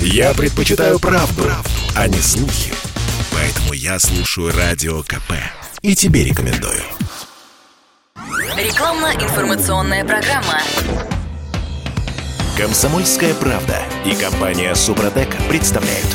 Я предпочитаю правду, правду, а не слухи. Поэтому я слушаю Радио КП. И тебе рекомендую. Рекламно-информационная программа. Комсомольская правда и компания Супротек представляют.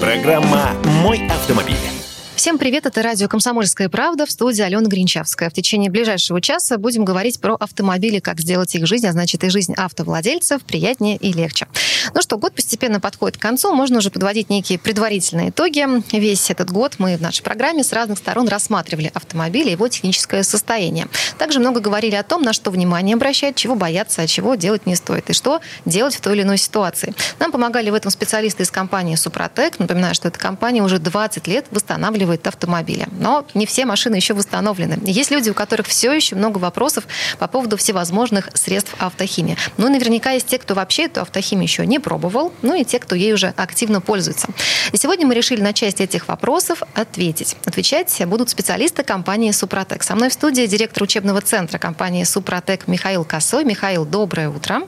Программа «Мой автомобиль». Всем привет, это радио «Комсомольская правда» в студии Алена Гринчавская. В течение ближайшего часа будем говорить про автомобили, как сделать их жизнь, а значит и жизнь автовладельцев приятнее и легче. Ну что, год постепенно подходит к концу, можно уже подводить некие предварительные итоги. Весь этот год мы в нашей программе с разных сторон рассматривали автомобиль и его техническое состояние. Также много говорили о том, на что внимание обращать, чего бояться, а чего делать не стоит, и что делать в той или иной ситуации. Нам помогали в этом специалисты из компании «Супротек». Напоминаю, что эта компания уже 20 лет восстанавливает восстанавливает автомобили. Но не все машины еще восстановлены. Есть люди, у которых все еще много вопросов по поводу всевозможных средств автохимии. Ну, наверняка есть те, кто вообще эту автохимию еще не пробовал, ну и те, кто ей уже активно пользуется. И сегодня мы решили на часть этих вопросов ответить. Отвечать будут специалисты компании «Супротек». Со мной в студии директор учебного центра компании «Супротек» Михаил Косой. Михаил, доброе утро.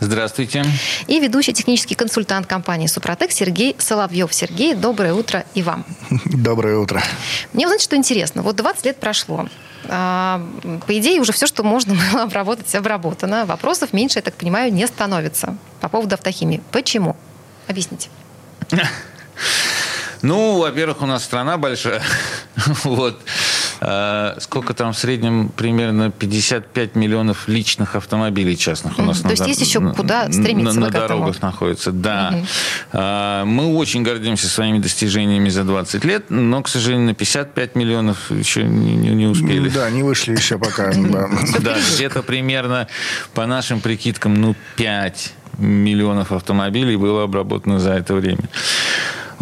Здравствуйте. И ведущий технический консультант компании «Супротек» Сергей Соловьев. Сергей, доброе утро и вам. Доброе утро. Мне, знаете, что интересно? Вот 20 лет прошло. А, по идее, уже все, что можно было обработать, обработано. Вопросов меньше, я так понимаю, не становится по поводу автохимии. Почему? Объясните. Ну, во-первых, у нас страна большая. вот. А, сколько там в среднем? Примерно 55 миллионов личных автомобилей частных у нас. То на, есть есть еще куда стремиться На, на дорогах находится, да. Угу. Мы очень гордимся своими достижениями за 20 лет, но, к сожалению, на 55 миллионов еще не, не, не успели. Да, не вышли еще пока. Да, где-то примерно, по нашим прикидкам, ну, 5 миллионов автомобилей было обработано за это время.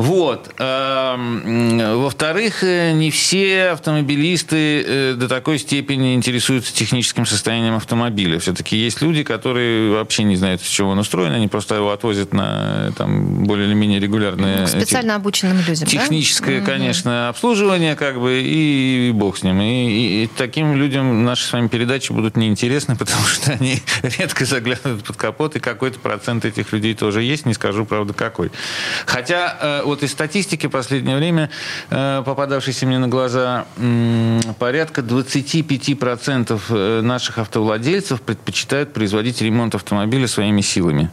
Вот. Эм, во-вторых, э, не все автомобилисты э, до такой степени интересуются техническим состоянием автомобиля. Все-таки есть люди, которые вообще не знают, с чего он устроен, они просто его отвозят на там, более или менее регулярное... Ну, специально обученным людям, Техническое, да? конечно, обслуживание, как бы, и, и бог с ним. И, и, и таким людям наши с вами передачи будут неинтересны, потому что они редко заглядывают под капот, и какой-то процент этих людей тоже есть, не скажу, правда, какой. Хотя э, вот из статистики в последнее время, э, попадавшейся мне на глаза, порядка 25% э, наших автовладельцев предпочитают производить ремонт автомобиля своими силами.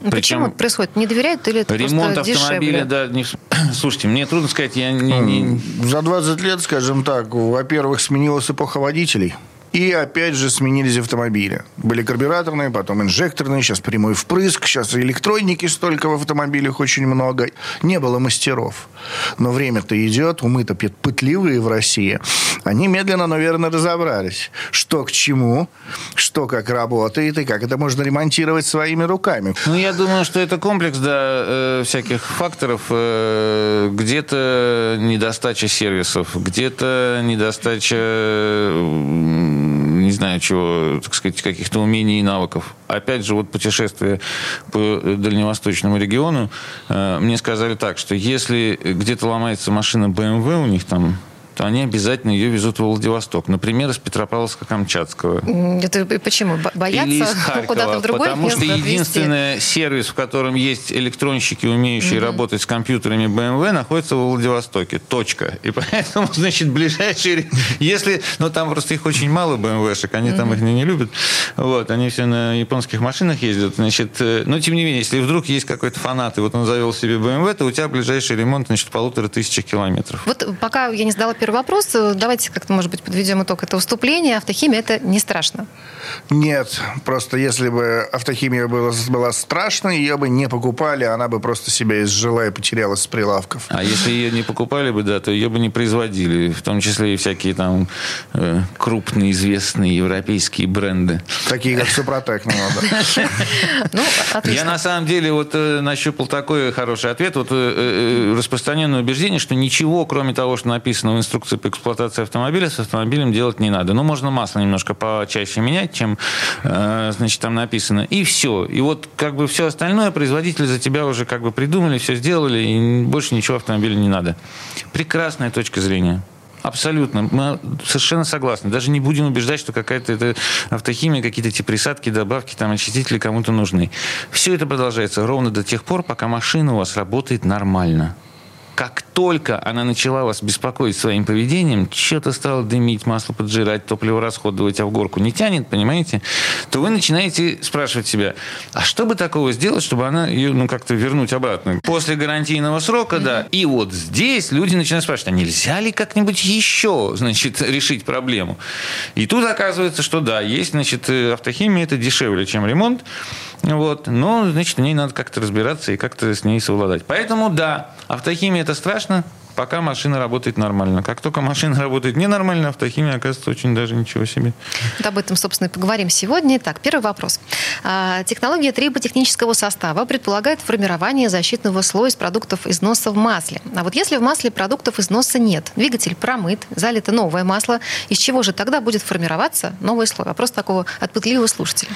Ну, почему это происходит? Не доверяют или это Ремонт просто автомобиля, дешевле? да. Не... Слушайте, мне трудно сказать, я не, не... За 20 лет, скажем так, во-первых, сменилась эпоха водителей. И опять же сменились автомобили. Были карбюраторные, потом инжекторные, сейчас прямой впрыск, сейчас электроники столько в автомобилях очень много. Не было мастеров. Но время-то идет, умы-то пытливые в России. Они медленно, наверное, разобрались, что к чему, что как работает и как это можно ремонтировать своими руками. Ну, я думаю, что это комплекс да, э, всяких факторов. Э, где-то недостача сервисов, где-то недостача не знаю чего, так сказать, каких-то умений и навыков. Опять же, вот путешествие по дальневосточному региону, э, мне сказали так, что если где-то ломается машина BMW у них там то они обязательно ее везут в Владивосток. Например, из Петропавловска-Камчатского. Это почему? Боятся куда-то в другой Потому что единственный сервис, в котором есть электронщики, умеющие mm-hmm. работать с компьютерами BMW, находится в Владивостоке. Точка. И поэтому, значит, ближайшие... Если... Ну, там просто их очень мало, BMW-шек, они mm-hmm. там их не, не любят. Вот, они все на японских машинах ездят. Значит, э, но, тем не менее, если вдруг есть какой-то фанат, и вот он завел себе BMW, то у тебя ближайший ремонт, значит, полутора тысячи километров. Вот пока я не задала первый вопрос. Давайте как-то, может быть, подведем итог этого вступления. Автохимия – это не страшно. Нет, просто если бы автохимия была, была страшной, ее бы не покупали, она бы просто себя изжила и потерялась с прилавков. А если ее не покупали бы, да, то ее бы не производили, в том числе и всякие там э, крупные известные европейские бренды. Такие, как Супротек, ну, ну Я на самом деле вот э, нащупал такой хороший ответ, вот э, распространенное убеждение, что ничего, кроме того, что написано в инструкции по эксплуатации автомобиля, с автомобилем делать не надо. Ну, можно масло немножко почаще менять, чем, э, значит, там написано. И все. И вот как бы все остальное производители за тебя уже как бы придумали, все сделали, и больше ничего автомобилю не надо. Прекрасная точка зрения. Абсолютно. Мы совершенно согласны. Даже не будем убеждать, что какая-то это автохимия, какие-то эти присадки, добавки, там, очистители кому-то нужны. Все это продолжается ровно до тех пор, пока машина у вас работает нормально как только она начала вас беспокоить своим поведением, что-то стало дымить, масло поджирать, топливо расходовать, а в горку не тянет, понимаете, то вы начинаете спрашивать себя, а что бы такого сделать, чтобы она ее, ну, как-то вернуть обратно? После гарантийного срока, да. И вот здесь люди начинают спрашивать, а нельзя ли как-нибудь еще, значит, решить проблему? И тут оказывается, что да, есть, значит, автохимия, это дешевле, чем ремонт, вот. Но, значит, в ней надо как-то разбираться и как-то с ней совладать. Поэтому, да, автохимия – это страшно, пока машина работает нормально. Как только машина работает ненормально, автохимия оказывается очень даже ничего себе. Вот об этом, собственно, и поговорим сегодня. Так, первый вопрос. А, технология триботехнического состава предполагает формирование защитного слоя из продуктов износа в масле. А вот если в масле продуктов износа нет, двигатель промыт, залито новое масло, из чего же тогда будет формироваться новый слой? Вопрос такого отпытливого слушателя.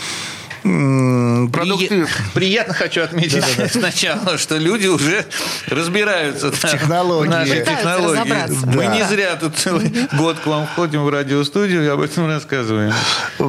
Продукты... Приятно хочу отметить да, да, да. сначала, что люди уже разбираются в технологии. нашей технологии. Мы не зря тут целый год к вам ходим в радиостудию и об этом рассказываем.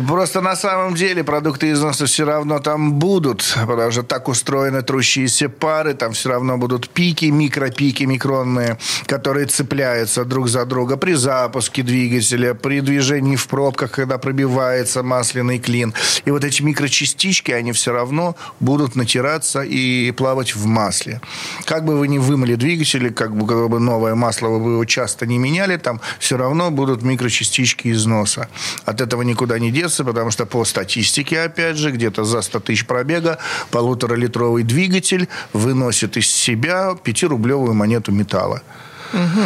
Просто на самом деле продукты износа все равно там будут, потому что так устроены трущиеся пары, там все равно будут пики, микропики микронные, которые цепляются друг за друга при запуске двигателя, при движении в пробках, когда пробивается масляный клин. И вот эти микрочастицы частички, они все равно будут натираться и плавать в масле. Как бы вы ни вымыли двигатель, как бы, как бы новое масло вы его часто не меняли, там все равно будут микрочастички износа. От этого никуда не деться, потому что по статистике, опять же, где-то за 100 тысяч пробега полуторалитровый двигатель выносит из себя 5-рублевую монету металла. Угу.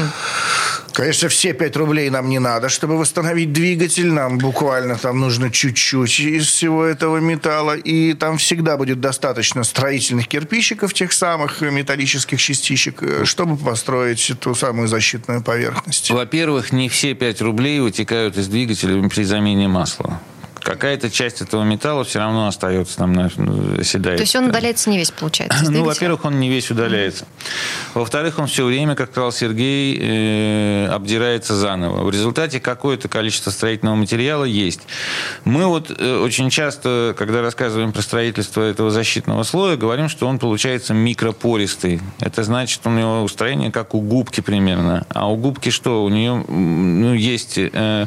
Конечно, все 5 рублей нам не надо, чтобы восстановить двигатель. Нам буквально там нужно чуть-чуть из всего этого металла. И там всегда будет достаточно строительных кирпичиков, тех самых металлических частичек, э, чтобы построить ту самую защитную поверхность. Во-первых, не все 5 рублей вытекают из двигателя при замене масла какая-то часть этого металла все равно остается там, оседает. То есть он удаляется не весь, получается? Ну, во-первых, он не весь удаляется. Mm-hmm. Во-вторых, он все время, как сказал Сергей, э, обдирается заново. В результате какое-то количество строительного материала есть. Мы вот э, очень часто, когда рассказываем про строительство этого защитного слоя, говорим, что он получается микропористый. Это значит, у него устроение как у губки примерно. А у губки что? У нее ну, есть э,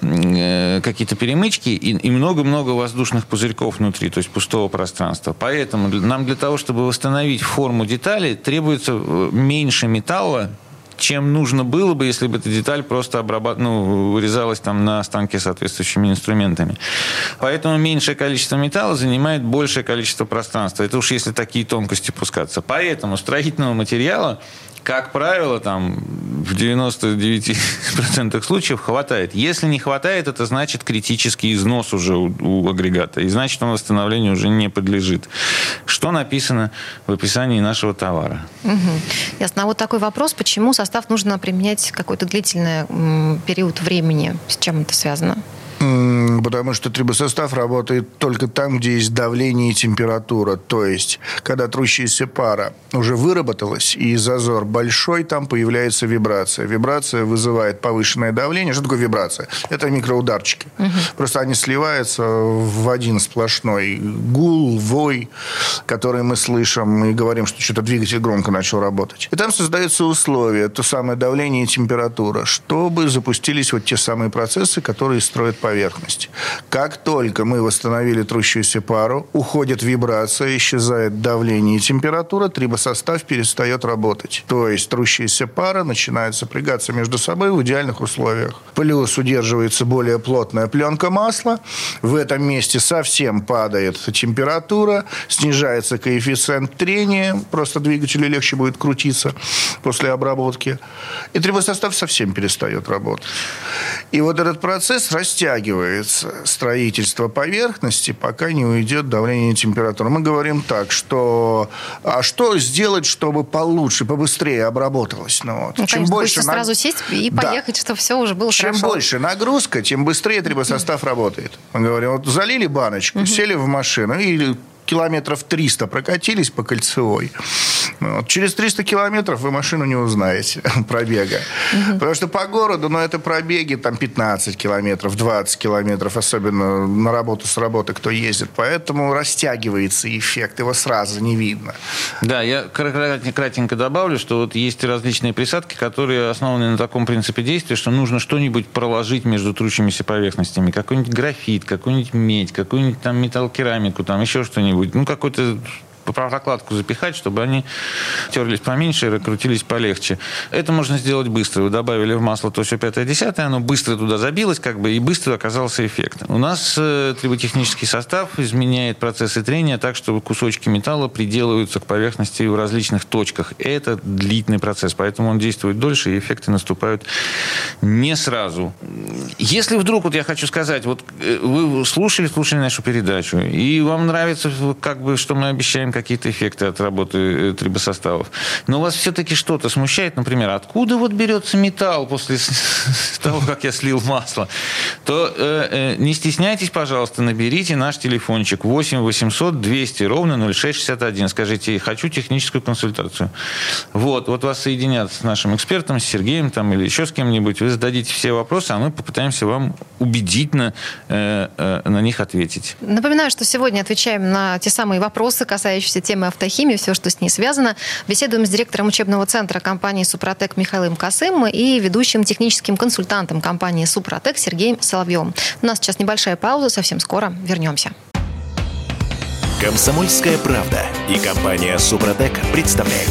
э, какие-то перемычки, и много-много воздушных пузырьков внутри, то есть пустого пространства. Поэтому нам для того, чтобы восстановить форму детали, требуется э, меньше металла, чем нужно было бы, если бы эта деталь просто обрабат... ну, вырезалась там на станке соответствующими инструментами. Поэтому меньшее количество металла занимает большее количество пространства. Это уж если такие тонкости пускаться. Поэтому строительного материала как правило, там в 99% случаев хватает. Если не хватает, это значит критический износ уже у, у агрегата. И значит, он восстановлению уже не подлежит. Что написано в описании нашего товара? Угу. Ясно. А вот такой вопрос, почему состав нужно применять какой-то длительный период времени? С чем это связано? Потому что трибосостав работает только там, где есть давление и температура. То есть, когда трущаяся пара уже выработалась, и зазор большой, там появляется вибрация. Вибрация вызывает повышенное давление. Что такое вибрация? Это микроударчики. Угу. Просто они сливаются в один сплошной гул, вой, который мы слышим и говорим, что что-то двигатель громко начал работать. И там создаются условия, то самое давление и температура, чтобы запустились вот те самые процессы, которые строят поверхность. Как только мы восстановили трущуюся пару, уходит вибрация, исчезает давление и температура, трибосостав перестает работать. То есть трущаяся пара начинает сопрягаться между собой в идеальных условиях. Плюс удерживается более плотная пленка масла. В этом месте совсем падает температура, снижается коэффициент трения, просто двигателю легче будет крутиться после обработки. И трибосостав совсем перестает работать. И вот этот процесс растягивается растягивается строительство поверхности, пока не уйдет давление и температура. Мы говорим так, что а что сделать, чтобы получше, побыстрее обработалось? Ну, вот. ну, Чем конечно, больше наг... сразу сесть и поехать, да. чтобы все уже было Чем хорошо. больше нагрузка, тем быстрее трибосостав работает. Мы говорим, вот залили баночку, сели в машину и километров 300 прокатились по кольцевой, Вот. Через 300 километров вы машину не узнаете пробега. Потому что по городу, ну, это пробеги там 15 километров, 20 километров, особенно на работу с работы, кто ездит. Поэтому растягивается эффект, его сразу не видно. Да, я кратенько добавлю, что вот есть различные присадки, которые основаны на таком принципе действия, что нужно что-нибудь проложить между трущимися поверхностями. Какой-нибудь графит, какой-нибудь медь, какую-нибудь там металлокерамику, там еще что-нибудь. Ну, какой-то прокладку запихать, чтобы они терлись поменьше и крутились полегче. Это можно сделать быстро. Вы добавили в масло то все 5 10 оно быстро туда забилось, как бы, и быстро оказался эффект. У нас э, триботехнический состав изменяет процессы трения так, чтобы кусочки металла приделываются к поверхности в различных точках. Это длительный процесс, поэтому он действует дольше, и эффекты наступают не сразу. Если вдруг, вот я хочу сказать, вот э, вы слушали, слушали нашу передачу, и вам нравится, как бы, что мы обещаем какие-то эффекты от работы э, трибосоставов. Но вас все-таки что-то смущает, например, откуда вот берется металл после того, как я слил масло, то э, э, не стесняйтесь, пожалуйста, наберите наш телефончик 8 800 200 ровно 0661. Скажите, хочу техническую консультацию. Вот, вот вас соединят с нашим экспертом, с Сергеем там, или еще с кем-нибудь. Вы зададите все вопросы, а мы попытаемся вам убедительно на них ответить. Напоминаю, что сегодня отвечаем на те самые вопросы, касающиеся касающейся темы автохимии, все, что с ней связано. Беседуем с директором учебного центра компании «Супротек» Михаилом Косым и ведущим техническим консультантом компании «Супротек» Сергеем Соловьевым. У нас сейчас небольшая пауза, совсем скоро вернемся. Комсомольская правда и компания «Супротек» представляют.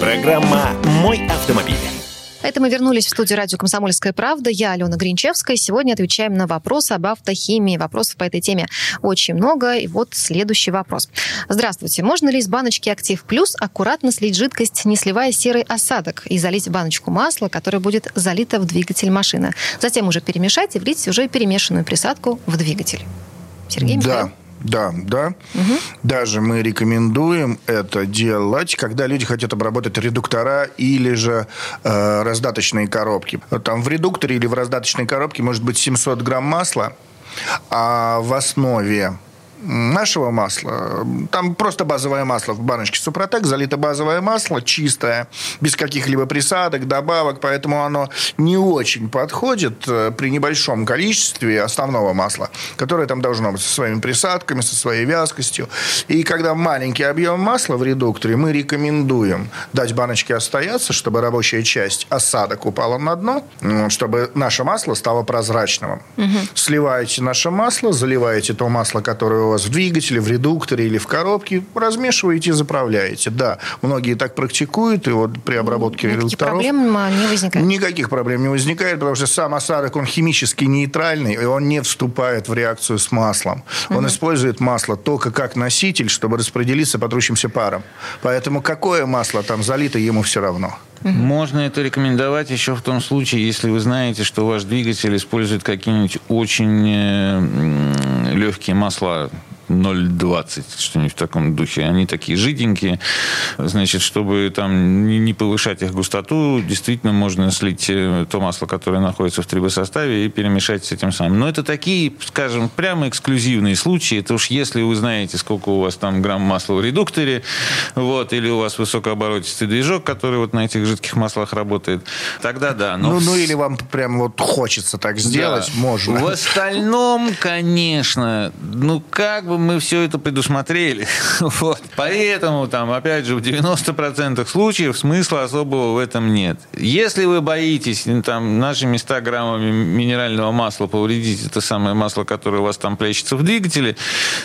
Программа «Мой автомобиль». Это мы вернулись в студию радио «Комсомольская правда». Я Алена Гринчевская. Сегодня отвечаем на вопросы об автохимии. Вопросов по этой теме очень много. И вот следующий вопрос. Здравствуйте. Можно ли из баночки «Актив Плюс» аккуратно слить жидкость, не сливая серый осадок, и залить в баночку масла, которое будет залито в двигатель машины? Затем уже перемешать и влить уже перемешанную присадку в двигатель. Сергей Да. Михайлов? Да, да. Даже мы рекомендуем это делать, когда люди хотят обработать редуктора или же э, раздаточные коробки. Там в редукторе или в раздаточной коробке может быть 700 грамм масла, а в основе нашего масла, там просто базовое масло в баночке Супротек, залито базовое масло, чистое, без каких-либо присадок, добавок, поэтому оно не очень подходит э, при небольшом количестве основного масла, которое там должно быть со своими присадками, со своей вязкостью. И когда маленький объем масла в редукторе, мы рекомендуем дать баночке остояться, чтобы рабочая часть осадок упала на дно, чтобы наше масло стало прозрачным. Сливаете наше масло, заливаете то масло, которое у вас в двигателе, в редукторе или в коробке, размешиваете и заправляете. Да, многие так практикуют, и вот при обработке Никаких редукторов... проблем а, не возникает. Никаких проблем не возникает, потому что сам осадок, он химически нейтральный, и он не вступает в реакцию с маслом. Он использует масло только как носитель, чтобы распределиться по трущимся парам. Поэтому какое масло там залито, ему все равно. Можно это рекомендовать еще в том случае, если вы знаете, что ваш двигатель использует какие-нибудь очень э, легкие масла. 0,20, что-нибудь в таком духе. Они такие жиденькие. Значит, чтобы там не повышать их густоту, действительно можно слить э, то масло, которое находится в трибосоставе, и перемешать с этим самым. Но это такие, скажем, прямо эксклюзивные случаи. Это уж если вы знаете, сколько у вас там грамм масла в редукторе, вот, или у вас высокооборотистый движок, который вот на этих жидких маслах работает, тогда да. Но Ну, ну или вам прям вот хочется так сделать, да. можно. В остальном, конечно, ну как бы мы все это предусмотрели. Вот. Поэтому там, опять же, в 90% случаев смысла особого в этом нет. Если вы боитесь ну, там нашими 100 граммами минерального масла повредить это самое масло, которое у вас там плещется в двигателе,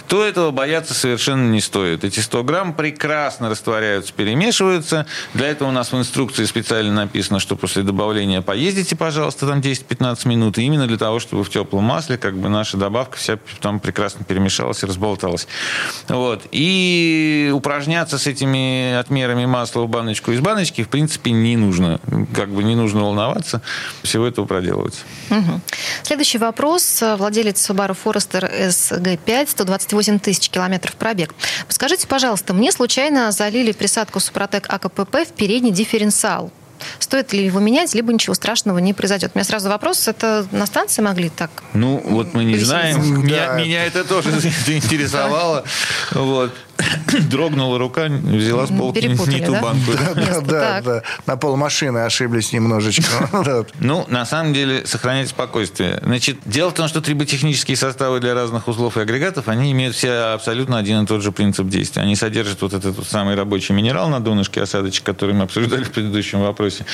то этого бояться совершенно не стоит. Эти 100 грамм прекрасно растворяются, перемешиваются. Для этого у нас в инструкции специально написано, что после добавления поездите, пожалуйста, там 10-15 минут. И именно для того, чтобы в теплом масле как бы наша добавка вся там прекрасно перемешалась и разболталась. Вот. И упражняться с этими отмерами масла в баночку из баночки, в принципе, не нужно. Как бы не нужно волноваться, всего этого проделывать. Мгм. Следующий вопрос. Владелец Subaru Forester SG5, 128 тысяч километров пробег. Скажите, пожалуйста, мне случайно залили присадку Супротек АКПП в передний дифференциал. Стоит ли его менять, либо ничего страшного не произойдет? У меня сразу вопрос, это на станции могли так? Ну, вот мы не знаем. Меня, это тоже заинтересовало. Вот. дрогнула рука, взяла с полки не Перепутали, ту да? банку. да. Да, да, да. На полмашины ошиблись немножечко. Ну, на самом деле, сохранять спокойствие. Значит, дело в том, что триботехнические составы для разных узлов и агрегатов, они имеют все абсолютно один и тот же принцип действия. Они содержат вот этот вот самый рабочий минерал на донышке осадочек, который мы обсуждали в предыдущем вопросе,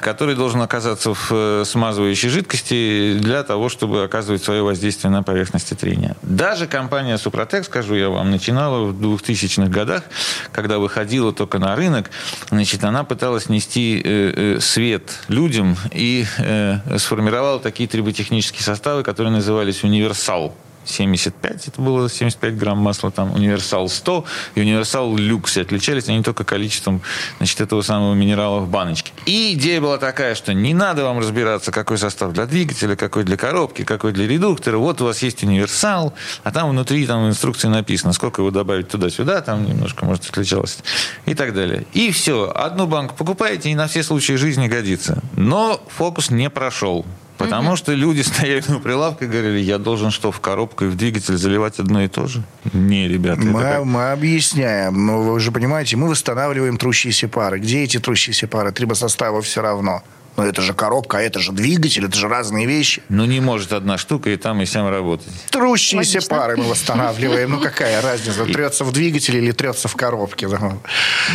который должен оказаться в э, смазывающей жидкости для того, чтобы оказывать свое воздействие на поверхности трения. Даже компания Супротек, скажу я вам, начинала в 2000-х годах, когда выходила только на рынок, значит, она пыталась нести э, э, свет людям и э, сформировала такие триботехнические составы, которые назывались «Универсал». 75, это было 75 грамм масла, там универсал 100 и универсал люкс. И отличались они только количеством значит, этого самого минерала в баночке. И идея была такая, что не надо вам разбираться, какой состав для двигателя, какой для коробки, какой для редуктора. Вот у вас есть универсал, а там внутри там инструкции написано, сколько его добавить туда-сюда, там немножко, может, отличалось и так далее. И все. Одну банку покупаете, и на все случаи жизни годится. Но фокус не прошел. Потому что люди стояли у прилавка и говорили, я должен что, в коробку и в двигатель заливать одно и то же? Не, ребята, Мы, как? мы объясняем, но вы же понимаете, мы восстанавливаем трущиеся пары. Где эти трущиеся пары? Трибосоставы все равно. Но это же коробка, а это же двигатель, это же разные вещи. Ну, не может одна штука и там, и сям работать. Трущиеся Логично. пары мы восстанавливаем. Ну, какая разница, трется в двигателе или трется в коробке?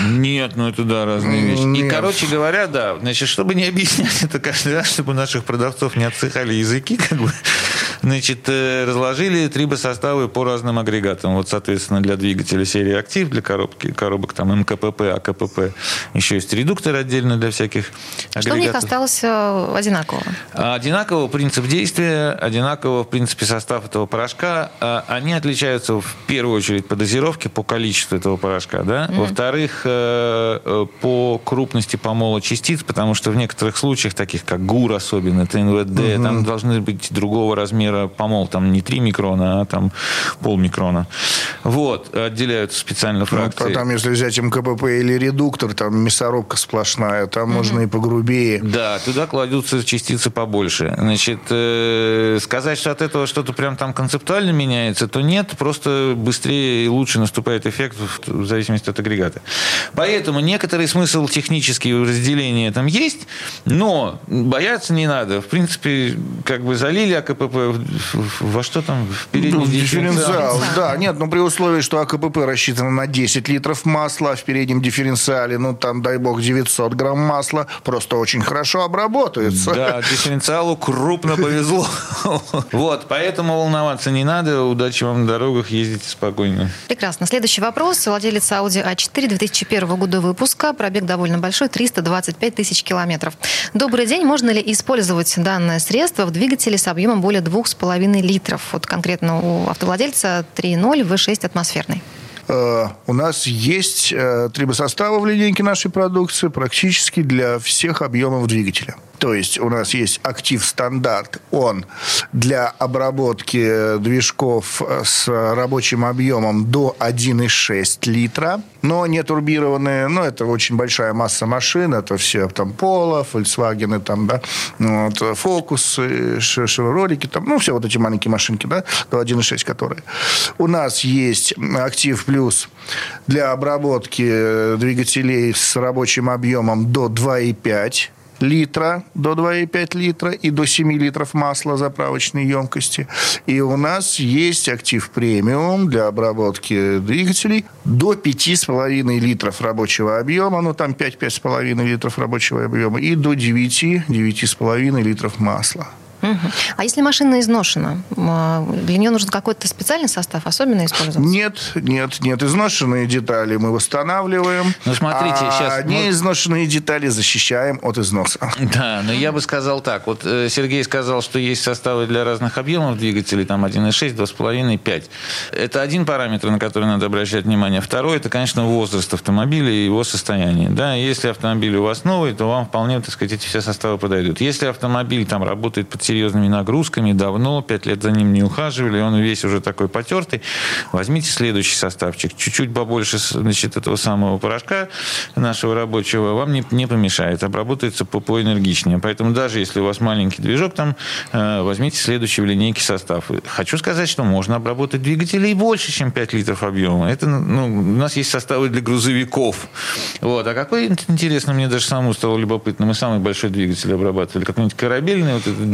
Нет, ну это да, разные вещи. И, Нет. короче говоря, да, значит, чтобы не объяснять это каждый раз, чтобы у наших продавцов не отсыхали языки, как бы, значит, э, разложили трибосоставы по разным агрегатам. Вот, соответственно, для двигателя серии «Актив», для коробки, коробок там МКПП, АКПП, еще есть редуктор отдельно для всяких Что в них агрегатов. осталось э, одинаково? А, Одинаково принцип действия, одинаково, в принципе, состав этого порошка. А, Они отличаются в первую очередь по дозировке, по количеству этого порошка. Да? Во-вторых, э, по крупности помола частиц, потому что в некоторых случаях, таких как ГУР особенно, ТНВД, там должны быть другого размера помол. Там не 3 микрона, а там полмикрона. Вот, отделяются специально Ну, фракции. Там, если взять МКПП или редуктор, там мясорубка сплошная, там можно и погрубее. Да, туда кладутся частицы побольше. Значит, э, сказать, что от этого что-то прям там концептуально меняется, то нет, просто быстрее и лучше наступает эффект в, зависимости от агрегата. Поэтому некоторый смысл технический в разделении там есть, но бояться не надо. В принципе, как бы залили АКПП во что там? В передний Ну, дифференциал. дифференциал. Да, нет, ну при условии, что АКПП рассчитано на 10 литров масла, а в переднем дифференциале, ну там, дай бог, 900 грамм масла, просто очень хорошо обработается. Да, дифференциалу крупно повезло. Вот, поэтому волноваться не надо. Удачи вам на дорогах, ездите спокойно. Прекрасно. Следующий вопрос. Владелец Audi A4 2001 года выпуска. Пробег довольно большой, 325 тысяч километров. Добрый день. Можно ли использовать данное средство в двигателе с объемом более 2,5 литров? Вот конкретно у автовладельца 3.0 V6 атмосферный. Э, У нас есть э, трибосоставы в линейке нашей продукции практически для всех объемов двигателя. То есть у нас есть актив стандарт, он для обработки движков с рабочим объемом до 1,6 литра, но не турбированные, но это очень большая масса машин, это все там Polo, Volkswagen, там, да, ну, вот, Focus, Шевролики, там, ну, все вот эти маленькие машинки, да, до 1,6 которые. У нас есть актив плюс для обработки э, двигателей с рабочим объемом до 2,5 литра, до 2,5 литра и до 7 литров масла заправочной емкости. И у нас есть актив премиум для обработки двигателей до 5,5 литров рабочего объема, ну там 5-5,5 литров рабочего объема и до 9, 9,5 литров масла. А если машина изношена, м, для нее нужен какой-то специальный состав, особенно использоваться? Нет, нет, нет. Изношенные детали мы восстанавливаем. Ну, смотрите, а щас мы- неизношенные детали защищаем от износа. Да, но я бы сказал так. Вот э, Сергей сказал, что есть составы для разных объемов двигателей, там 1,6, 2,5, 5. Это один параметр, на который надо обращать внимание. Второй, это, конечно, возраст автомобиля и его состояние. Да, если автомобиль у вас новый, то вам вполне, так сказать, эти все составы подойдут. Если автомобиль там работает под серьезными нагрузками, давно, пять лет за ним не ухаживали, он весь уже такой потертый. Возьмите следующий составчик, чуть-чуть побольше значит, этого самого порошка нашего рабочего, вам не, не помешает, обработается по, поэнергичнее. Поэтому даже если у вас маленький движок, там э, возьмите следующий в линейке состав. Хочу сказать, что можно обработать двигатели и больше, чем 5 литров объема. Это, ну, у нас есть составы для грузовиков. Вот. А какой, интересно, мне даже самому стало любопытно, мы самый большой двигатель обрабатывали. Какой-нибудь корабельный вот этот?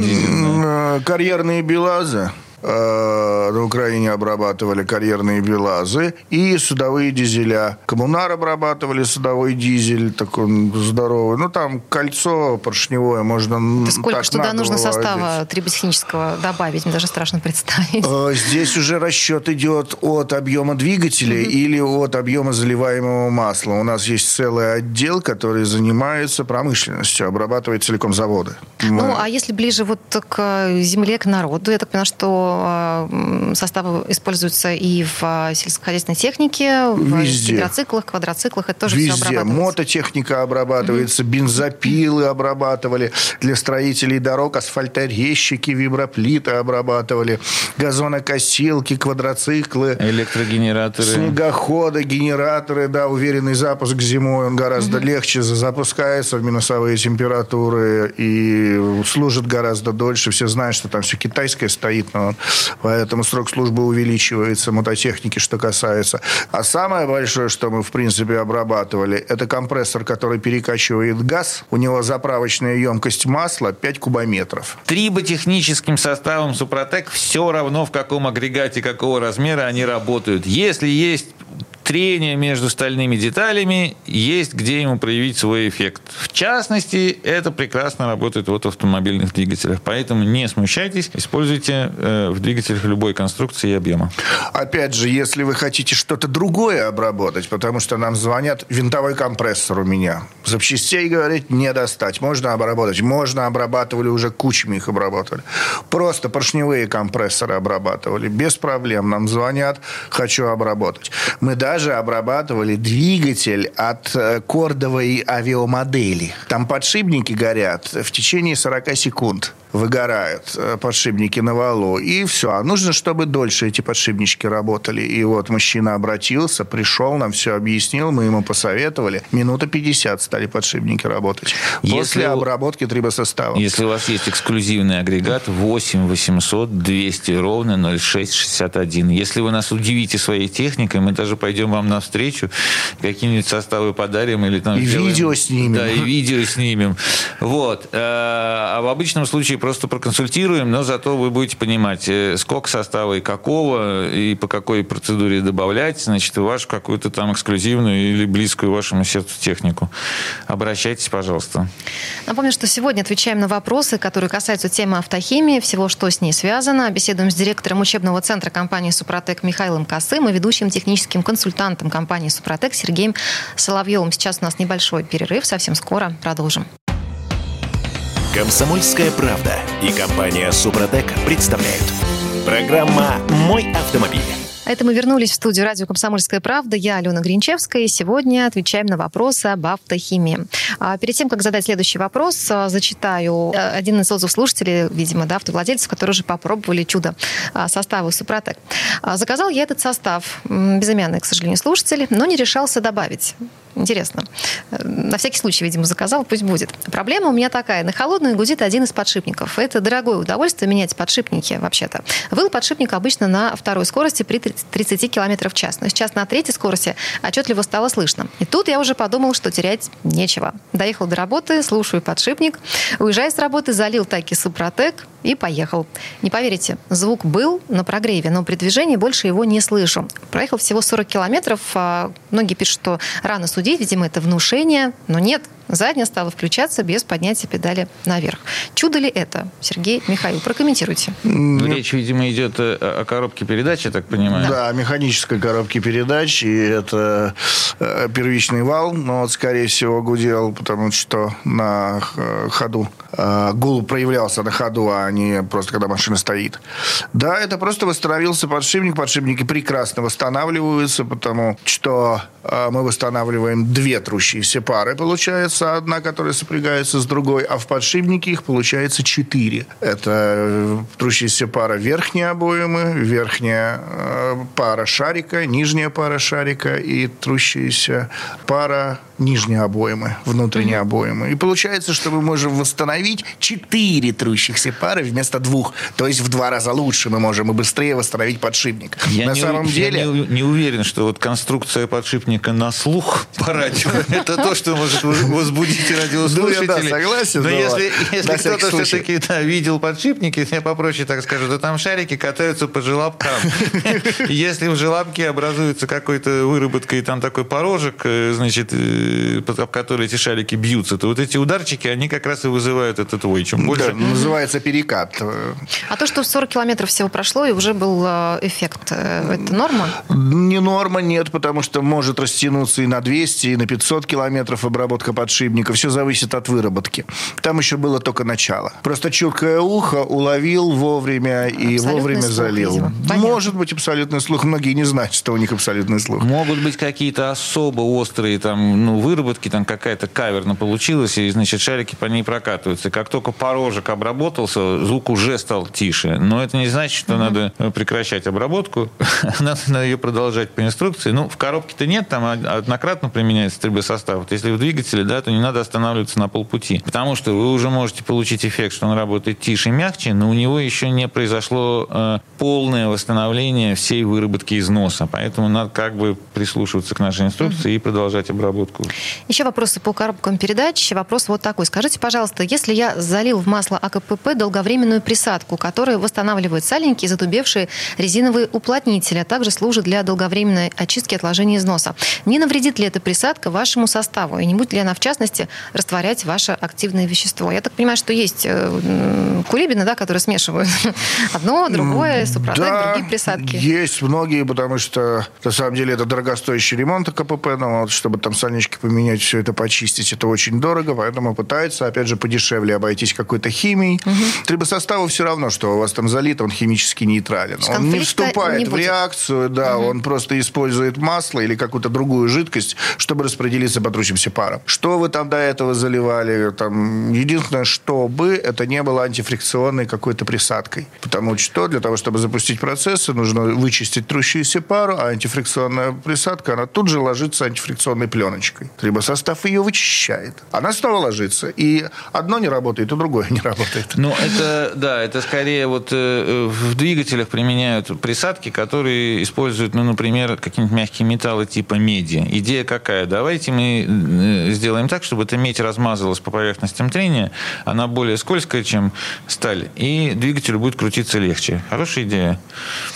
Карьерные БелАЗы. Э, на Украине обрабатывали карьерные БелАЗы и судовые дизеля. Коммунар обрабатывали судовой дизель, такой здоровый. Ну, там кольцо поршневое можно Это сколько так туда нужно состава триботехнического добавить? Мне даже страшно представить. Э, здесь уже расчет идет от объема двигателя mm-hmm. или от объема заливаемого масла. У нас есть целый отдел, который занимается промышленностью, обрабатывает целиком заводы. Ну, Мы... а если ближе вот к земле, к народу, я так понимаю, что Э, составы используются и в э, сельскохозяйственной технике, Везде. в гидроциклах, квадроциклах. Это тоже Везде. все Мототехника обрабатывается, mm-hmm. бензопилы обрабатывали для строителей дорог, асфальторезчики, виброплиты обрабатывали, газонокосилки, квадроциклы. Электрогенераторы. Снегоходы, генераторы, да, уверенный запуск зимой, он гораздо mm-hmm. легче запускается в минусовые температуры и служит гораздо дольше. Все знают, что там все китайское стоит, но Поэтому срок службы увеличивается, мототехники, что касается. А самое большое, что мы, в принципе, обрабатывали, это компрессор, который перекачивает газ. У него заправочная емкость масла 5 кубометров. Триботехническим составом Супротек все равно, в каком агрегате, какого размера они работают. Если есть трение между стальными деталями, есть где ему проявить свой эффект. В частности, это прекрасно работает вот в автомобильных двигателях. Поэтому не смущайтесь, используйте э, в двигателях любой конструкции и объема. Опять же, если вы хотите что-то другое обработать, потому что нам звонят, винтовой компрессор у меня. Запчастей, говорит, не достать. Можно обработать. Можно, обрабатывали уже кучами их обработали. Просто поршневые компрессоры обрабатывали. Без проблем. Нам звонят, хочу обработать. Мы даже даже обрабатывали двигатель от э, кордовой авиамодели. Там подшипники горят в течение 40 секунд выгорают э, подшипники на валу, и все. А нужно, чтобы дольше эти подшипнички работали. И вот мужчина обратился, пришел, нам все объяснил, мы ему посоветовали. Минута 50 стали подшипники работать. Если После обработки трибосостава. Если у вас есть эксклюзивный агрегат 8 800 200 ровно 0661. Если вы нас удивите своей техникой, мы даже пойдем вам навстречу, какие-нибудь составы подарим или там... И сделаем... видео снимем. Да, и видео снимем. Вот. Э, а в обычном случае просто проконсультируем, но зато вы будете понимать, э, сколько состава и какого, и по какой процедуре добавлять, значит, вашу какую-то там эксклюзивную или близкую вашему сердцу технику. Обращайтесь, пожалуйста. Напомню, что сегодня отвечаем на вопросы, которые касаются темы автохимии, всего, что с ней связано. Беседуем с директором учебного центра компании «Супротек» Михаилом Косым и ведущим техническим консультантом компании «Супротек» Сергеем Соловьевым. Сейчас у нас небольшой перерыв, совсем скоро продолжим. Комсомольская правда и компания Супротек представляют. Программа «Мой автомобиль». А это мы вернулись в студию радио «Комсомольская правда». Я Алена Гринчевская, и сегодня отвечаем на вопросы об автохимии. А перед тем, как задать следующий вопрос, а, зачитаю э, один из отзывов слушателей, видимо, да, автовладельцев, которые уже попробовали чудо а, состава Супротек. Заказал я этот состав, безымянный, к сожалению, слушатель, но не решался добавить. Интересно. На всякий случай, видимо, заказал, пусть будет. Проблема у меня такая. На холодную гудит один из подшипников. Это дорогое удовольствие менять подшипники, вообще-то. Выл подшипник обычно на второй скорости при 30 км в час. Но сейчас на третьей скорости отчетливо стало слышно. И тут я уже подумал, что терять нечего. Доехал до работы, слушаю подшипник. Уезжая с работы, залил таки Супротек и поехал. Не поверите, звук был на прогреве, но при движении больше его не слышу. Проехал всего 40 километров. А многие пишут, что рано судить судить, видимо, это внушение, но нет, задняя стала включаться без поднятия педали наверх. Чудо ли это? Сергей Михаил, прокомментируйте. Ну, речь, видимо, идет о коробке передач, я так понимаю. Да, да механической коробке передач, и это э, первичный вал, но вот, скорее всего, гудел, потому что на э, ходу э, гул проявлялся на ходу, а не просто когда машина стоит. Да, это просто восстановился подшипник. Подшипники прекрасно восстанавливаются, потому что мы восстанавливаем две трущиеся пары, получается, полоса одна, которая сопрягается с другой, а в подшипнике их получается четыре. Это э, трущаяся пара верхней обоймы, верхняя э, пара шарика, нижняя пара шарика и трущаяся пара нижней обоймы, внутренней обоймы. И получается, что мы можем восстановить четыре трущихся пары вместо двух. То есть в два раза лучше мы можем и быстрее восстановить подшипник. Я на не, самом я деле... не, не уверен, что вот конструкция подшипника на слух по радио это то, что может возбудить радиослушателей. Ну, я, да, согласен, Но но если, если кто-то все-таки да, видел подшипники, я попроще так скажу, то там шарики катаются по желобкам. Если в желобке образуется какой-то выработка и там такой порожек, э, значит, э, под об который эти шарики бьются, то вот эти ударчики, они как раз и вызывают этот вой. Чем Да, больше... называется перекат. А то, что 40 километров всего прошло, и уже был э, эффект, это норма? Не норма, нет, потому что может растянуться и на 200, и на 500 километров обработка подшипника. Все зависит от выработки. Там еще было только начало. Просто чуткое ухо уловил вовремя и Абсолютный вовремя слух, залил. видимо. Понятно. Может быть абсолютный слух. Многие не знают, что у них абсолютный слух. Могут быть какие-то особо острые там, ну, выработки, там какая-то каверна получилась, и, значит, шарики по ней прокатываются. И как только порожек обработался, звук уже стал тише. Но это не значит, что надо э, прекращать обработку. надо, надо ее продолжать по инструкции. Ну, в коробке-то нет, там од- однократно применяется трибосостав. Вот если в двигателе, да, то не надо останавливаться на полпути. Потому что вы уже можете получить эффект, что он работает тише и мягче, но у него еще не произошло э, полное восстановление всей выработки износа. Поэтому надо как бы прислушиваться к нашей инструкции и продолжать обработку. Еще вопросы по коробкам передач. Вопрос вот такой. Скажите, пожалуйста, если я залил в масло АКПП долговременную присадку, которая восстанавливает сальники и затубевшие резиновые уплотнители, а также служит для долговременной очистки и отложения износа, не навредит ли эта присадка вашему составу? И не будет ли она, в частности, растворять ваше активное вещество? Я так понимаю, что есть э, кулибины, да, которые смешивают одно, другое, супротек, другие присадки. есть многие, потому что на самом деле это дорогостоящий ремонт КПП, но вот, чтобы там сальнички поменять, все это почистить, это очень дорого, поэтому пытаются, опять же, подешевле обойтись какой-то химией. Трибосоставу все равно, что у вас там залит, он химически нейтрален. Он не Конфликта вступает не в реакцию, да, он просто использует масло или какую-то другую жидкость, чтобы распределиться по трущимся парам. Что вы там до этого заливали? Там, единственное, чтобы это не было антифрикционной какой-то присадкой. Потому что для того, чтобы запустить процессы, нужно вычистить трущуюся пару, а антифрикционная присадка, она тут же ложится антифрикционной пленочкой. Либо состав ее вычищает. Она снова ложится. И одно не работает, и другое не работает. Ну, это, да, это скорее вот э, в двигателях применяют присадки, которые используют, ну, например, какие-нибудь мягкие металлы типа меди. Идея какая? Давайте мы э, сделаем так, чтобы эта медь размазалась по поверхностям трения, она более скользкая, чем сталь, и двигателю будет крутиться легче. Хорошая идея.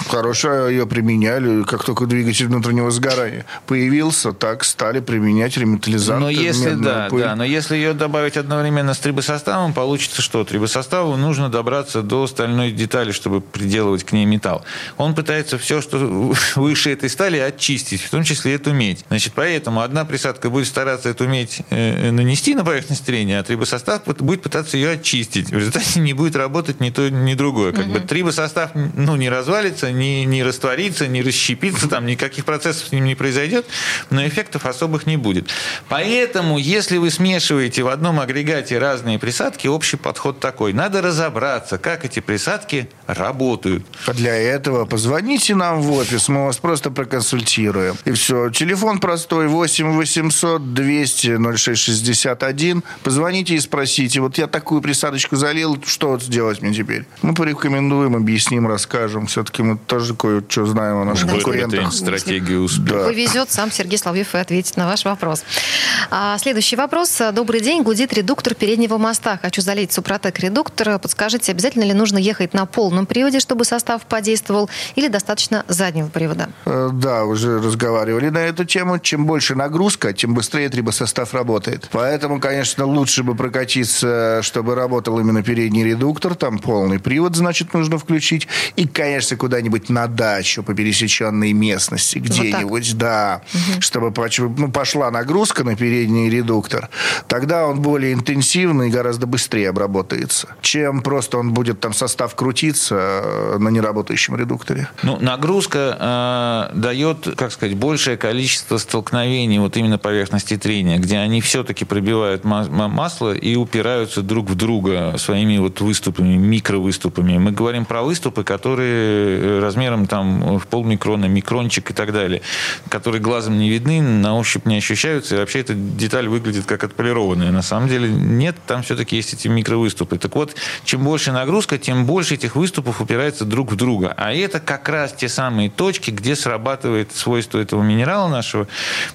Хорошо ее применяли. Как только двигатель внутреннего сгорания появился, так стали применять реметаллизанты. Но если, да, пыль. да, но если ее добавить одновременно с трибосоставом, получится что? Трибосоставу нужно добраться до стальной детали, чтобы приделывать к ней металл. Он пытается все, что выше этой стали, очистить, в том числе эту медь. Значит, поэтому одна присадка будет стараться эту медь э, нанести на поверхность трения, а трибосостав будет пытаться ее очистить. В результате не будет работать ни то, ни другое. Как бы трибосостав ну, не развалится, не, не растворится, не расщепится, там никаких процессов с ним не произойдет, но эффектов особых не будет. Поэтому, если вы смешиваете в одном агрегате разные присадки, общий подход такой. Надо разобраться, как эти присадки работают. А Для этого позвоните нам в офис, мы вас просто проконсультируем. И все. Телефон простой 8 800 200 0661. Позвоните и спросите, вот я такую присадочку залил, что сделать мне теперь? Мы порекомендуем, объясним, расскажем. Все-таки мы тоже кое-что знаем о наших конкурентах. Выработаем стратегию успеха. Повезет, сам Сергей Соловьев и ответит на ваш вопрос. А, следующий вопрос. Добрый день. Гудит редуктор переднего моста. Хочу залить Супротек редуктор. Подскажите, обязательно ли нужно ехать на полном приводе, чтобы состав подействовал, или достаточно заднего привода? Э, Да, уже разговаривали на эту тему. Чем больше нагрузка, тем быстрее трибосостав работает. Поэтому, конечно, лучше бы прокатиться, чтобы работал именно передний редуктор. Там полный привод, значит, нужно включить. И, конечно, куда-нибудь на дачу по пересеченной местности. Где-нибудь, да. Чтобы поч- ну, пошла нагрузка на передний редуктор. Тогда он более интенсивный и гораздо быстрее обработается. Чем просто он будет там состав крутиться э, на неработающем редукторе. Ну, нагрузка э, дает, как сказать, большее количество столкновений вот именно поверхности трения, где они все все-таки пробивают масло и упираются друг в друга своими вот выступами, микровыступами. Мы говорим про выступы, которые э, размером там в полмикрона, микрончик и так далее, которые глазом не видны, на ощупь не ощущаются, и вообще эта деталь выглядит как отполированная. На самом деле нет, там все-таки есть эти микровыступы. Так вот, чем больше нагрузка, тем больше этих выступов упирается друг в друга. А это как раз те самые точки, где срабатывает свойство этого минерала нашего,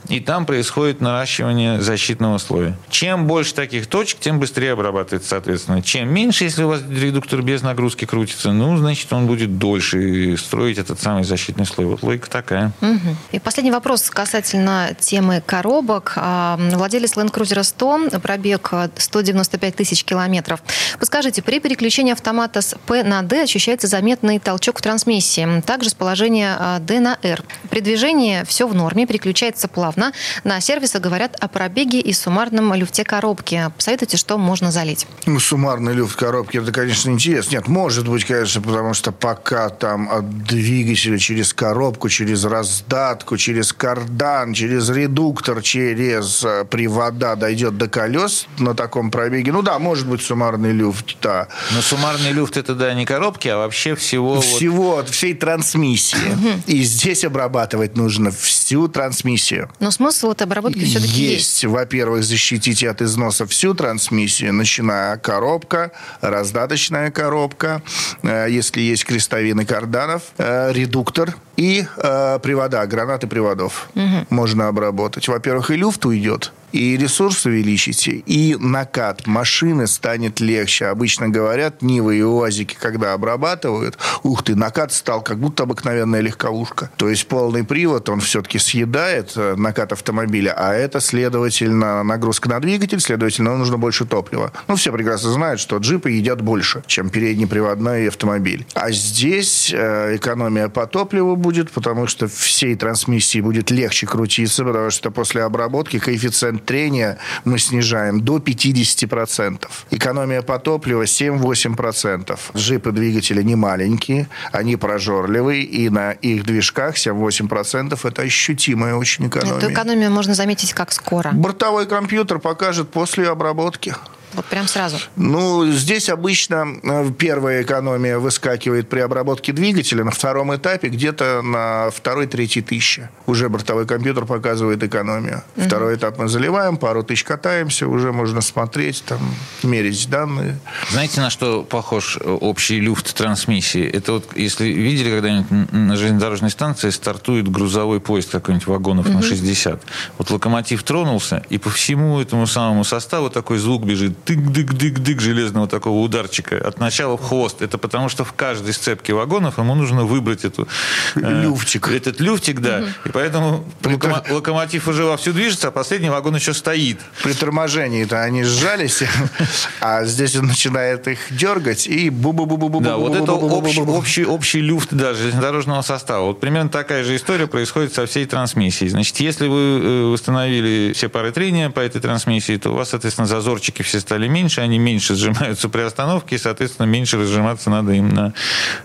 и там происходит наращивание защитного слоя. Чем больше таких точек, тем быстрее обрабатывается, соответственно. Чем меньше, если у вас редуктор без нагрузки крутится, ну, значит, он будет дольше строить этот самый защитный слой. Вот логика такая. Угу. И последний вопрос касательно темы коробок. А, владелец Land Cruiser 100, пробег 195 тысяч километров. Подскажите, при переключении автомата с P на D ощущается заметный толчок в трансмиссии. Также с положения D на R. При движении все в норме, переключается плавно. На сервисе говорят о пробеге и суммарном люфте коробки. Посоветуйте, что можно залить. Ну, суммарный люфт коробки, это, конечно, интересно. Нет, может быть, конечно, потому что пока там от двигателя через коробку, через раздатку, через кардан, через редуктор, через э, привода дойдет до колес на таком пробеге. Ну да, может быть, суммарный люфт, да. Но суммарный люфт это, да, не коробки, а вообще всего... Всего, вот... всей трансмиссии. И здесь обрабатывать нужно всю трансмиссию. Но смысл этой обработки все-таки есть. Есть. Во-первых, защитить от износа всю трансмиссию, начиная коробка, раздаточная коробка, э, если есть крестовины карданов, э, редуктор и привода, гранаты приводов угу. можно обработать. Во-первых, и люфт уйдет, и ресурс увеличите, и накат машины станет легче. Обычно говорят, Нивы и УАЗики, когда обрабатывают, ух ты, накат стал как будто обыкновенная легковушка. То есть полный привод, он все-таки съедает э, накат автомобиля, а это, следовательно, нагрузка на двигатель, следовательно, нужно больше топлива. Ну, все прекрасно знают, что джипы едят больше, чем переднеприводной автомобиль. А здесь э, экономия по топливу будет, потому что всей трансмиссии будет легче крутиться, потому что после обработки коэффициент трения мы снижаем до 50%. Экономия по топливу 7-8%. Джипы двигатели не маленькие, они прожорливые, и на их движках 7-8% это ощутимая очень экономия. Эту экономию можно заметить как скоро? Бортовой компьютер покажет после обработки. Вот прям сразу? Ну, здесь обычно э, первая экономия выскакивает при обработке двигателя. На втором этапе где-то на второй-третий тысячи. Уже бортовой компьютер показывает экономию. Угу. Второй этап мы заливаем, пару тысяч катаемся, уже можно смотреть, там, мерить данные. Знаете, на что похож э, общий люфт трансмиссии? Это вот, если видели когда-нибудь на железнодорожной станции стартует грузовой поезд какой-нибудь вагонов угу. на 60. Вот локомотив тронулся, и по всему этому самому составу такой звук бежит тык-дык-дык-дык железного такого ударчика от начала в хвост. Это потому, что в каждой сцепке вагонов ему нужно выбрать эту... Э, люфтик. Этот люфтик, да. Угу. И поэтому При локомо- локомотив уже вовсю движется, а последний вагон еще стоит. При торможении-то они сжались, а здесь он начинает их дергать и бу бу бу бу бу Да, вот это общий, общий люфт да, железнодорожного состава. Вот примерно такая же история происходит со всей трансмиссией. Значит, если вы восстановили все пары трения по этой трансмиссии, то у вас, соответственно, зазорчики все стали меньше, они меньше сжимаются при остановке, и, соответственно, меньше разжиматься надо им на,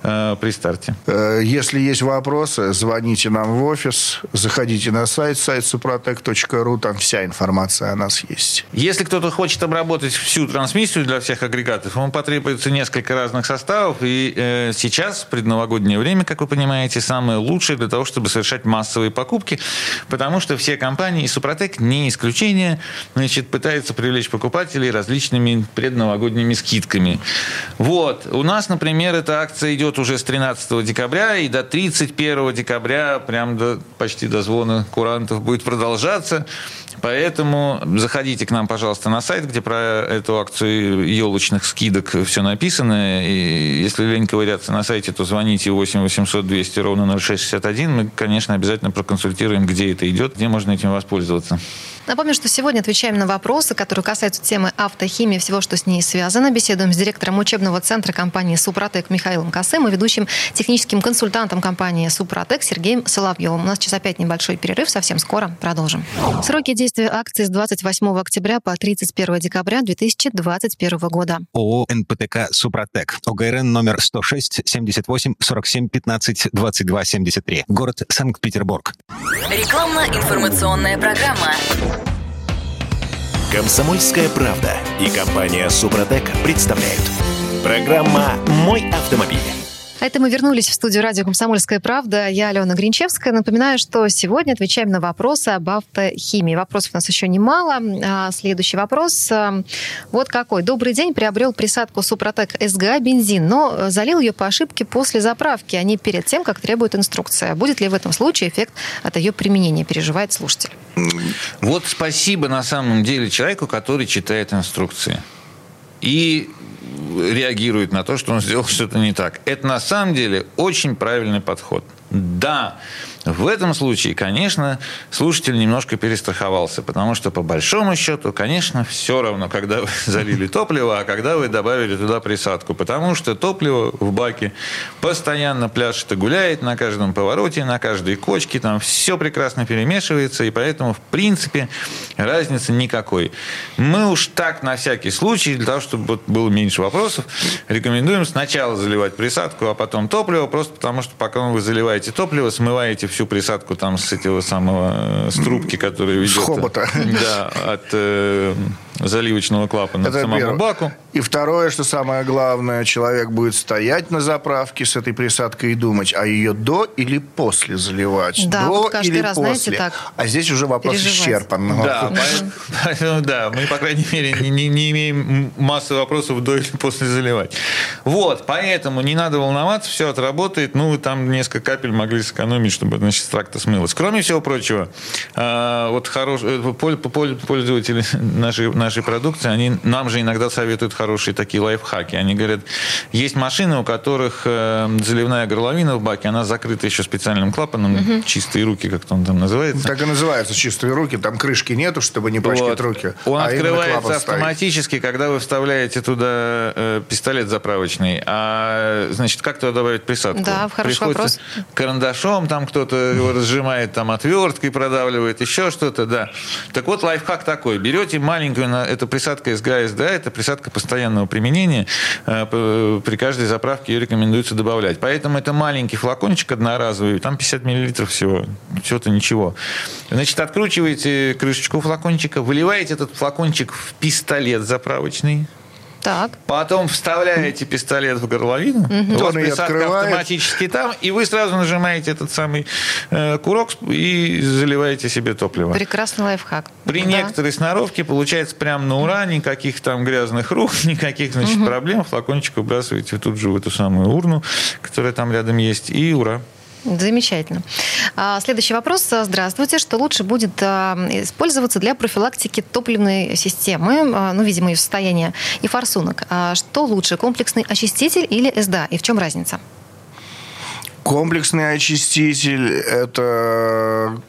э, при старте. Э, если есть вопросы, звоните нам в офис, заходите на сайт, сайт suprotec.ru, там вся информация о нас есть. Если кто-то хочет обработать всю трансмиссию для всех агрегатов, ему потребуется несколько разных составов, и э, сейчас, в предновогоднее время, как вы понимаете, самое лучшее для того, чтобы совершать массовые покупки, потому что все компании, и Супротек не исключение, значит, пытаются привлечь покупателей различными различными предновогодними скидками. Вот. У нас, например, эта акция идет уже с 13 декабря и до 31 декабря, прям до, почти до звона курантов будет продолжаться. Поэтому заходите к нам, пожалуйста, на сайт, где про эту акцию елочных скидок все написано. И если лень ковыряться на сайте, то звоните 8 800 200 ровно 0661. Мы, конечно, обязательно проконсультируем, где это идет, где можно этим воспользоваться. Напомню, что сегодня отвечаем на вопросы, которые касаются темы автохимии, всего, что с ней связано. Беседуем с директором учебного центра компании «Супротек» Михаилом Косым и ведущим техническим консультантом компании «Супротек» Сергеем Соловьевым. У нас сейчас опять небольшой перерыв, совсем скоро продолжим. Сроки действия акции с 28 октября по 31 декабря 2021 года. ООО «НПТК Супротек». ОГРН номер 106 78 47 15 22 73. Город Санкт-Петербург. Рекламно-информационная программа. Комсомольская правда и компания Супротек представляют. Программа «Мой автомобиль». Это мы вернулись в студию радио «Комсомольская правда». Я Алена Гринчевская. Напоминаю, что сегодня отвечаем на вопросы об автохимии. Вопросов у нас еще немало. А следующий вопрос. а, Вот какой. Добрый день. Приобрел присадку Супротек СГА бензин, но залил ее по ошибке после заправки, а не перед тем, как требует инструкция. Будет ли в этом случае эффект от ее применения, переживает слушатель. Вот спасибо на самом деле человеку, который читает инструкции. И реагирует на то, что он сделал что-то не так. Это на самом деле очень правильный подход. Да, в этом случае, конечно, слушатель немножко перестраховался, потому что по большому счету, конечно, все равно, когда вы залили топливо, а когда вы добавили туда присадку, потому что топливо в баке постоянно пляшет и гуляет на каждом повороте, на каждой кочке, там все прекрасно перемешивается, и поэтому, в принципе, разницы никакой. Мы уж так, на всякий случай, для того, чтобы было меньше вопросов, рекомендуем сначала заливать присадку, а потом топливо, просто потому что пока вы заливаете топливо, смываете всю присадку там с этого самого, э, с трубки, которая ведет... хобота. Да, от э, заливочного клапана к самому первое. баку. И второе, что самое главное, человек будет стоять на заправке с этой присадкой и думать, а ее до или после заливать? Да, до вот каждый или раз, после? знаете, так А здесь уже вопрос переживать. исчерпан. Да, поэтому, поэтому, да, мы, по крайней мере, не, не- не имеем массы вопросов до или после заливать. Вот, поэтому не надо волноваться, все отработает. Ну, вы там несколько капель могли сэкономить, чтобы, значит, с тракта смылось. Кроме всего прочего, а, вот хорош, э, пол- пол- пользователи нашей, нашей продукции, они нам же иногда советуют хорошие такие лайфхаки. Они говорят, есть машины, у которых э, заливная горловина в баке, она закрыта еще специальным клапаном, чистые руки, как он там называется. Так и называется чистые руки, там крышки нету, чтобы не пачкать Вот. руки. Он а открывается автоматически, когда вы вставляете туда э, пистолет заправочный. А, значит, как туда добавить присадку? Да, хороший Приходится карандашом, там кто-то его разжимает, там отверткой продавливает, еще что-то, да. Так вот, лайфхак такой. Берете маленькую, на- это присадка СГА, СДА, это присадка постоянного применения. Э, При каждой заправке ее рекомендуется добавлять. Поэтому это маленький флакончик одноразовый, там 50 миллилитров всего. Всего-то ничего. Значит, откручиваете крышечку флакончика, выливаете этот флакончик в пистолет заправочный, Так. Потом вставляете пистолет в горловину, у вас Он присадка автоматически там, и вы сразу нажимаете этот самый э, курок и заливаете себе топливо. Прекрасный лайфхак. При Да. некоторой сноровке получается прямо на ура, никаких там грязных рук, никаких значит, проблем. Флакончик выбрасываете тут же в эту самую урну, которая там рядом есть, и ура. Замечательно. А, Следующий вопрос. Здравствуйте. Что лучше будет а, использоваться для профилактики топливной системы, а, ну, видимо, ее состояния, и форсунок? Что лучше, комплексный очиститель или СДА? И в чем разница? Комплексный очиститель – это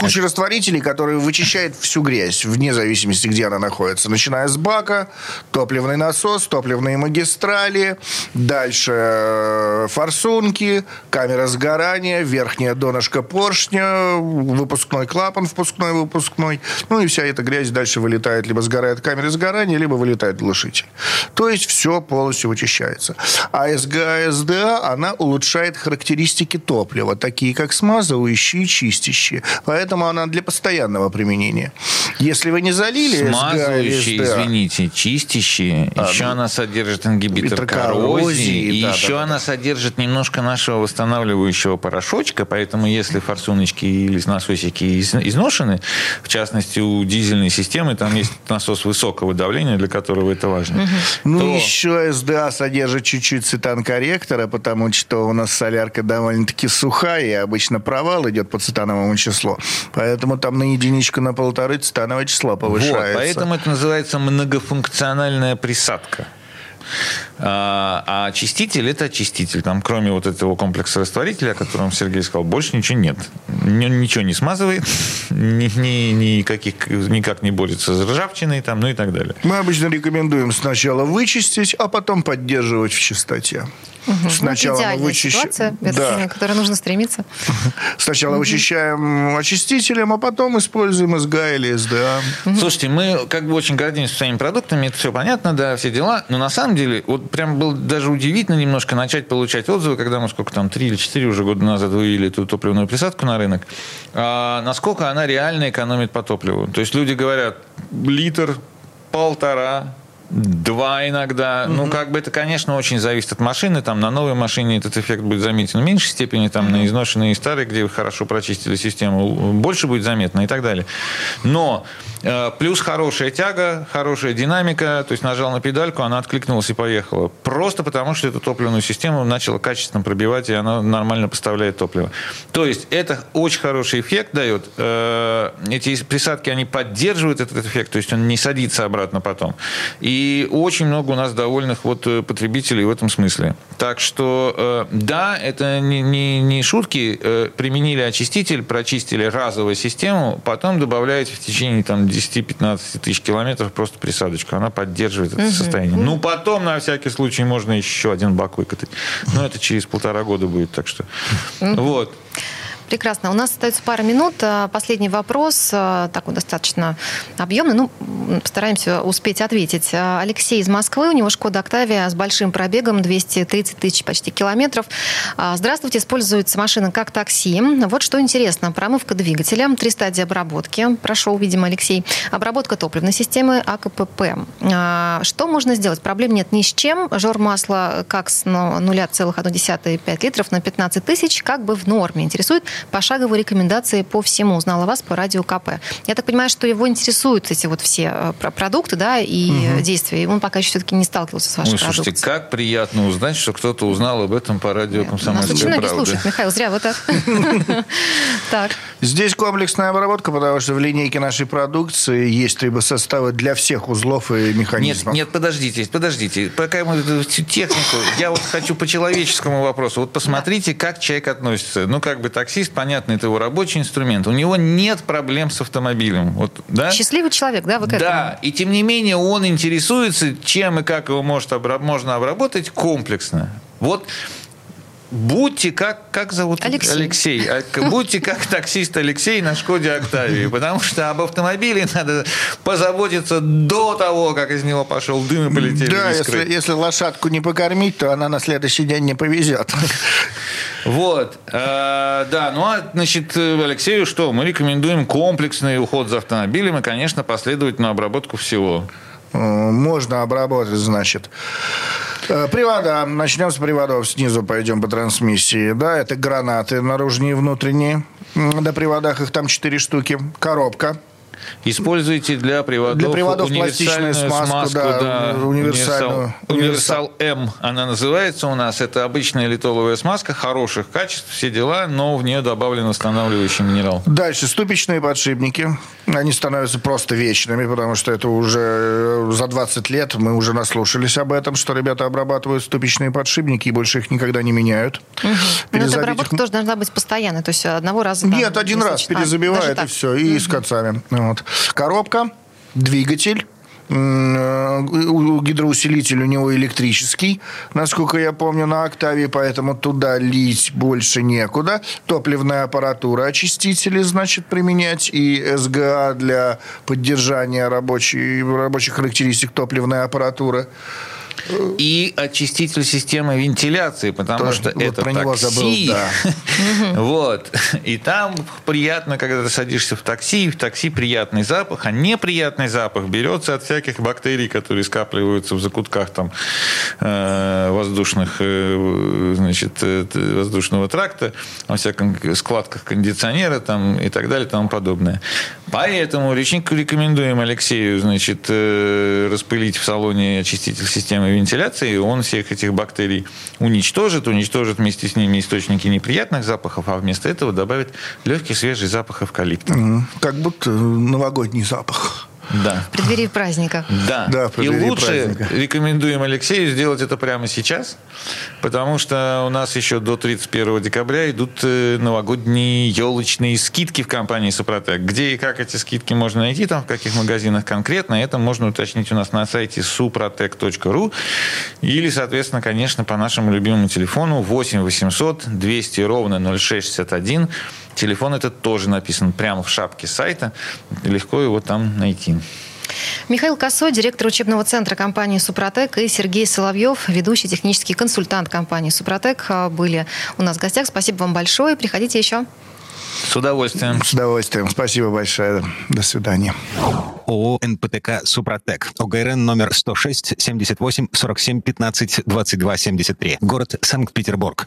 куча растворителей, которые вычищают всю грязь, вне зависимости, где она находится. Начиная с бака, топливный насос, топливные магистрали, дальше э, форсунки, камера сгорания, верхняя донышко поршня, выпускной клапан, впускной, выпускной. Ну и вся эта грязь дальше вылетает, либо сгорает в камере сгорания, либо вылетает глушитель. То есть все полностью вычищается. А СГА, СДА, она улучшает характеристики топлива, такие как смазывающие и чистящие. Поэтому она для постоянного применения. Если вы не залили Смазывающие, СДА, извините, чистящие. еще она содержит ингибитор коррозии, коррозии. И да, еще да, да. она содержит немножко нашего восстанавливающего порошочка. Поэтому если форсуночки или насосики из- изношены, в частности, у дизельной системы, там есть насос высокого давления, для которого это важно. Ну, то- еще СДА содержит чуть-чуть цитан-корректора, потому что у нас солярка довольно-таки сухая, и обычно провал идет по цитановому числу. Поэтому там на единичку, на полторы цитановое число повышается. Вот, поэтому это называется многофункциональная присадка. А, а очиститель это очиститель. Там, кроме вот этого комплекса растворителя, о котором Сергей сказал, больше ничего нет. Ничего не смазывает, ни, ни- никаких, никак не борется с ржавчиной, там, ну и так далее. Мы обычно рекомендуем сначала вычистить, а потом поддерживать в чистоте. Сначала ну, мы идеальная вычищ- ситуация, Да. к которой нужно стремиться. Сначала вычищаем очистителем, а потом используем СГА или СДА. Слушайте, мы как бы очень гордимся своими продуктами, это все понятно, да, все дела. Но на самом деле, вот прям было даже удивительно немножко начать получать отзывы, когда мы сколько там, три или четыре уже года назад вывели эту топливную присадку на рынок, а насколько она реально экономит по топливу. То есть люди говорят, литр, полтора, два иногда. Mm-hmm. Ну, как бы это, конечно, очень зависит от машины. Там на новой машине этот эффект будет заметен в меньшей степени, там mm-hmm. на изношенной и старой, где вы хорошо прочистили систему, больше будет заметно и так далее. Но э, плюс хорошая тяга, хорошая динамика, то есть нажал на педальку, она откликнулась и поехала. Просто потому, что эту топливную систему начала качественно пробивать, и она нормально поставляет топливо. То есть это очень хороший эффект дает. Э, эти присадки, они поддерживают этот эффект, то есть он не садится обратно потом. И и очень много у нас довольных вот э, потребителей в этом смысле. Так что, э, да, это не, не, не шутки. Э, применили очиститель, прочистили разовую систему, потом добавляете в течение там, 10-15 тысяч километров просто присадочку. Она поддерживает это угу. состояние. Ну, потом, на всякий случай, можно еще один бак выкатать. Но это через полтора года будет, так что... Вот. Прекрасно. У нас остается пара минут. А, последний вопрос, а, такой достаточно объемный. Ну, постараемся успеть ответить. А, Алексей из Москвы, у него Шкода Октавия с большим пробегом, 230 тысяч почти километров. Здравствуйте, используется машина как такси. Вот что интересно. Промывка двигателя, три стадии обработки. Прошел, видимо, Алексей. Обработка топливной системы АКПП. Что можно сделать? Проблем нет ни с чем. Жор масла как с 0,1,5 литров на 15 тысяч, как бы в норме. Интересует пошаговые рекомендации по всему. Узнала вас по радио КП. Я так понимаю, что его интересуют эти вот все э, продукты, да, и угу. действия. И он пока еще все-таки не сталкивался с вашей Ой, продукцией. Слушайте, как приятно узнать, что кто-то узнал об этом по радио «Комсомольская Нас очень слушают, Михаил, зря вы так. Так. Здесь комплексная обработка, потому что в линейке нашей продукции есть трибосоставы для всех узлов и механизмов. Нет, нет, подождите, подождите. Пока мы всю технику, я вот хочу по человеческому вопросу. Вот посмотрите, как человек относится. Ну, как бы таксист есть, понятно, это его рабочий инструмент. У него нет проблем с автомобилем. Вот, да? Счастливый человек, да, вы к этому? Да, и тем не менее он интересуется, чем и как его может, можно обработать комплексно. Вот Будьте как, как зовут Алексей. Алексей. А, будьте как таксист Алексей на Шкоде Октавии. Потому что об автомобиле надо позаботиться до того, как из него пошел дым и полетели Да, если, если лошадку не покормить, то она на следующий день не повезет. Вот. Э, да, ну а, значит, Алексею что? Мы рекомендуем комплексный уход за автомобилем и, конечно, последовательную обработку всего. Э, можно обработать, значит. Э, привода. Начнем с приводов. Снизу пойдем по трансмиссии. Да, это гранаты наружные и внутренние. На приводах их там четыре штуки. Коробка Используйте для приводов, для приводов пластичную смазку, смазку да, да, универсальную. Универсал, М она называется у нас. Это обычная литоловая смазка хороших качеств, все дела, но в нее добавлен восстанавливающий минерал. Дальше ступичные подшипники. Они становятся просто вечными, потому что это уже э, за 20 лет мы уже наслушались об этом, что ребята обрабатывают ступичные подшипники и больше их никогда не меняют. Угу. Но эта обработка их... тоже должна быть постоянной, то есть одного раза... Нет, один раз перезабивает и все, и угу. с концами. Вот. Коробка, двигатель, э, гидроусилитель у него электрический, насколько я помню, на октаве, поэтому туда лить больше некуда. Топливная аппаратура, очистители, значит, применять, и СГА для поддержания рабочей, рабочих характеристик топливной аппаратуры и очиститель системы вентиляции, потому Тоже, что вот это про такси. Него забыл, да. вот. И там приятно, когда ты садишься в такси, и в такси приятный запах, а неприятный запах берется от всяких бактерий, которые скапливаются в закутках там э, воздушных, э, значит, э, воздушного тракта, во всяком складках кондиционера там и так далее и тому подобное. Поэтому рекомендуем Алексею, значит, распылить в салоне очиститель системы вентиляции, он всех этих бактерий уничтожит, уничтожит вместе с ними источники неприятных запахов, а вместо этого добавит легкий свежий запах эвкалипта. Как будто новогодний запах. Да. В преддверии праздника. Да. да в преддверии И лучше праздника. рекомендуем Алексею сделать это прямо сейчас, потому что у нас еще до 31 декабря идут э, новогодние елочные скидки в компании Супротек. Где и как эти скидки можно найти, там в каких магазинах конкретно, это можно уточнить у нас на сайте suprotec.ru или, соответственно, конечно, по нашему любимому телефону 8 800 200 ровно 0661 Телефон этот тоже написан прямо в шапке сайта. Легко его там найти. Михаил Косой, директор учебного центра компании «Супротек», и Сергей Соловьев, ведущий технический консультант компании «Супротек», а, были у нас в гостях. Спасибо вам большое. Приходите еще. С удовольствием. С удовольствием. Спасибо большое. До свидания. ООО «НПТК Супротек». ОГРН номер 106 78 47 15 22 73. Город Санкт-Петербург.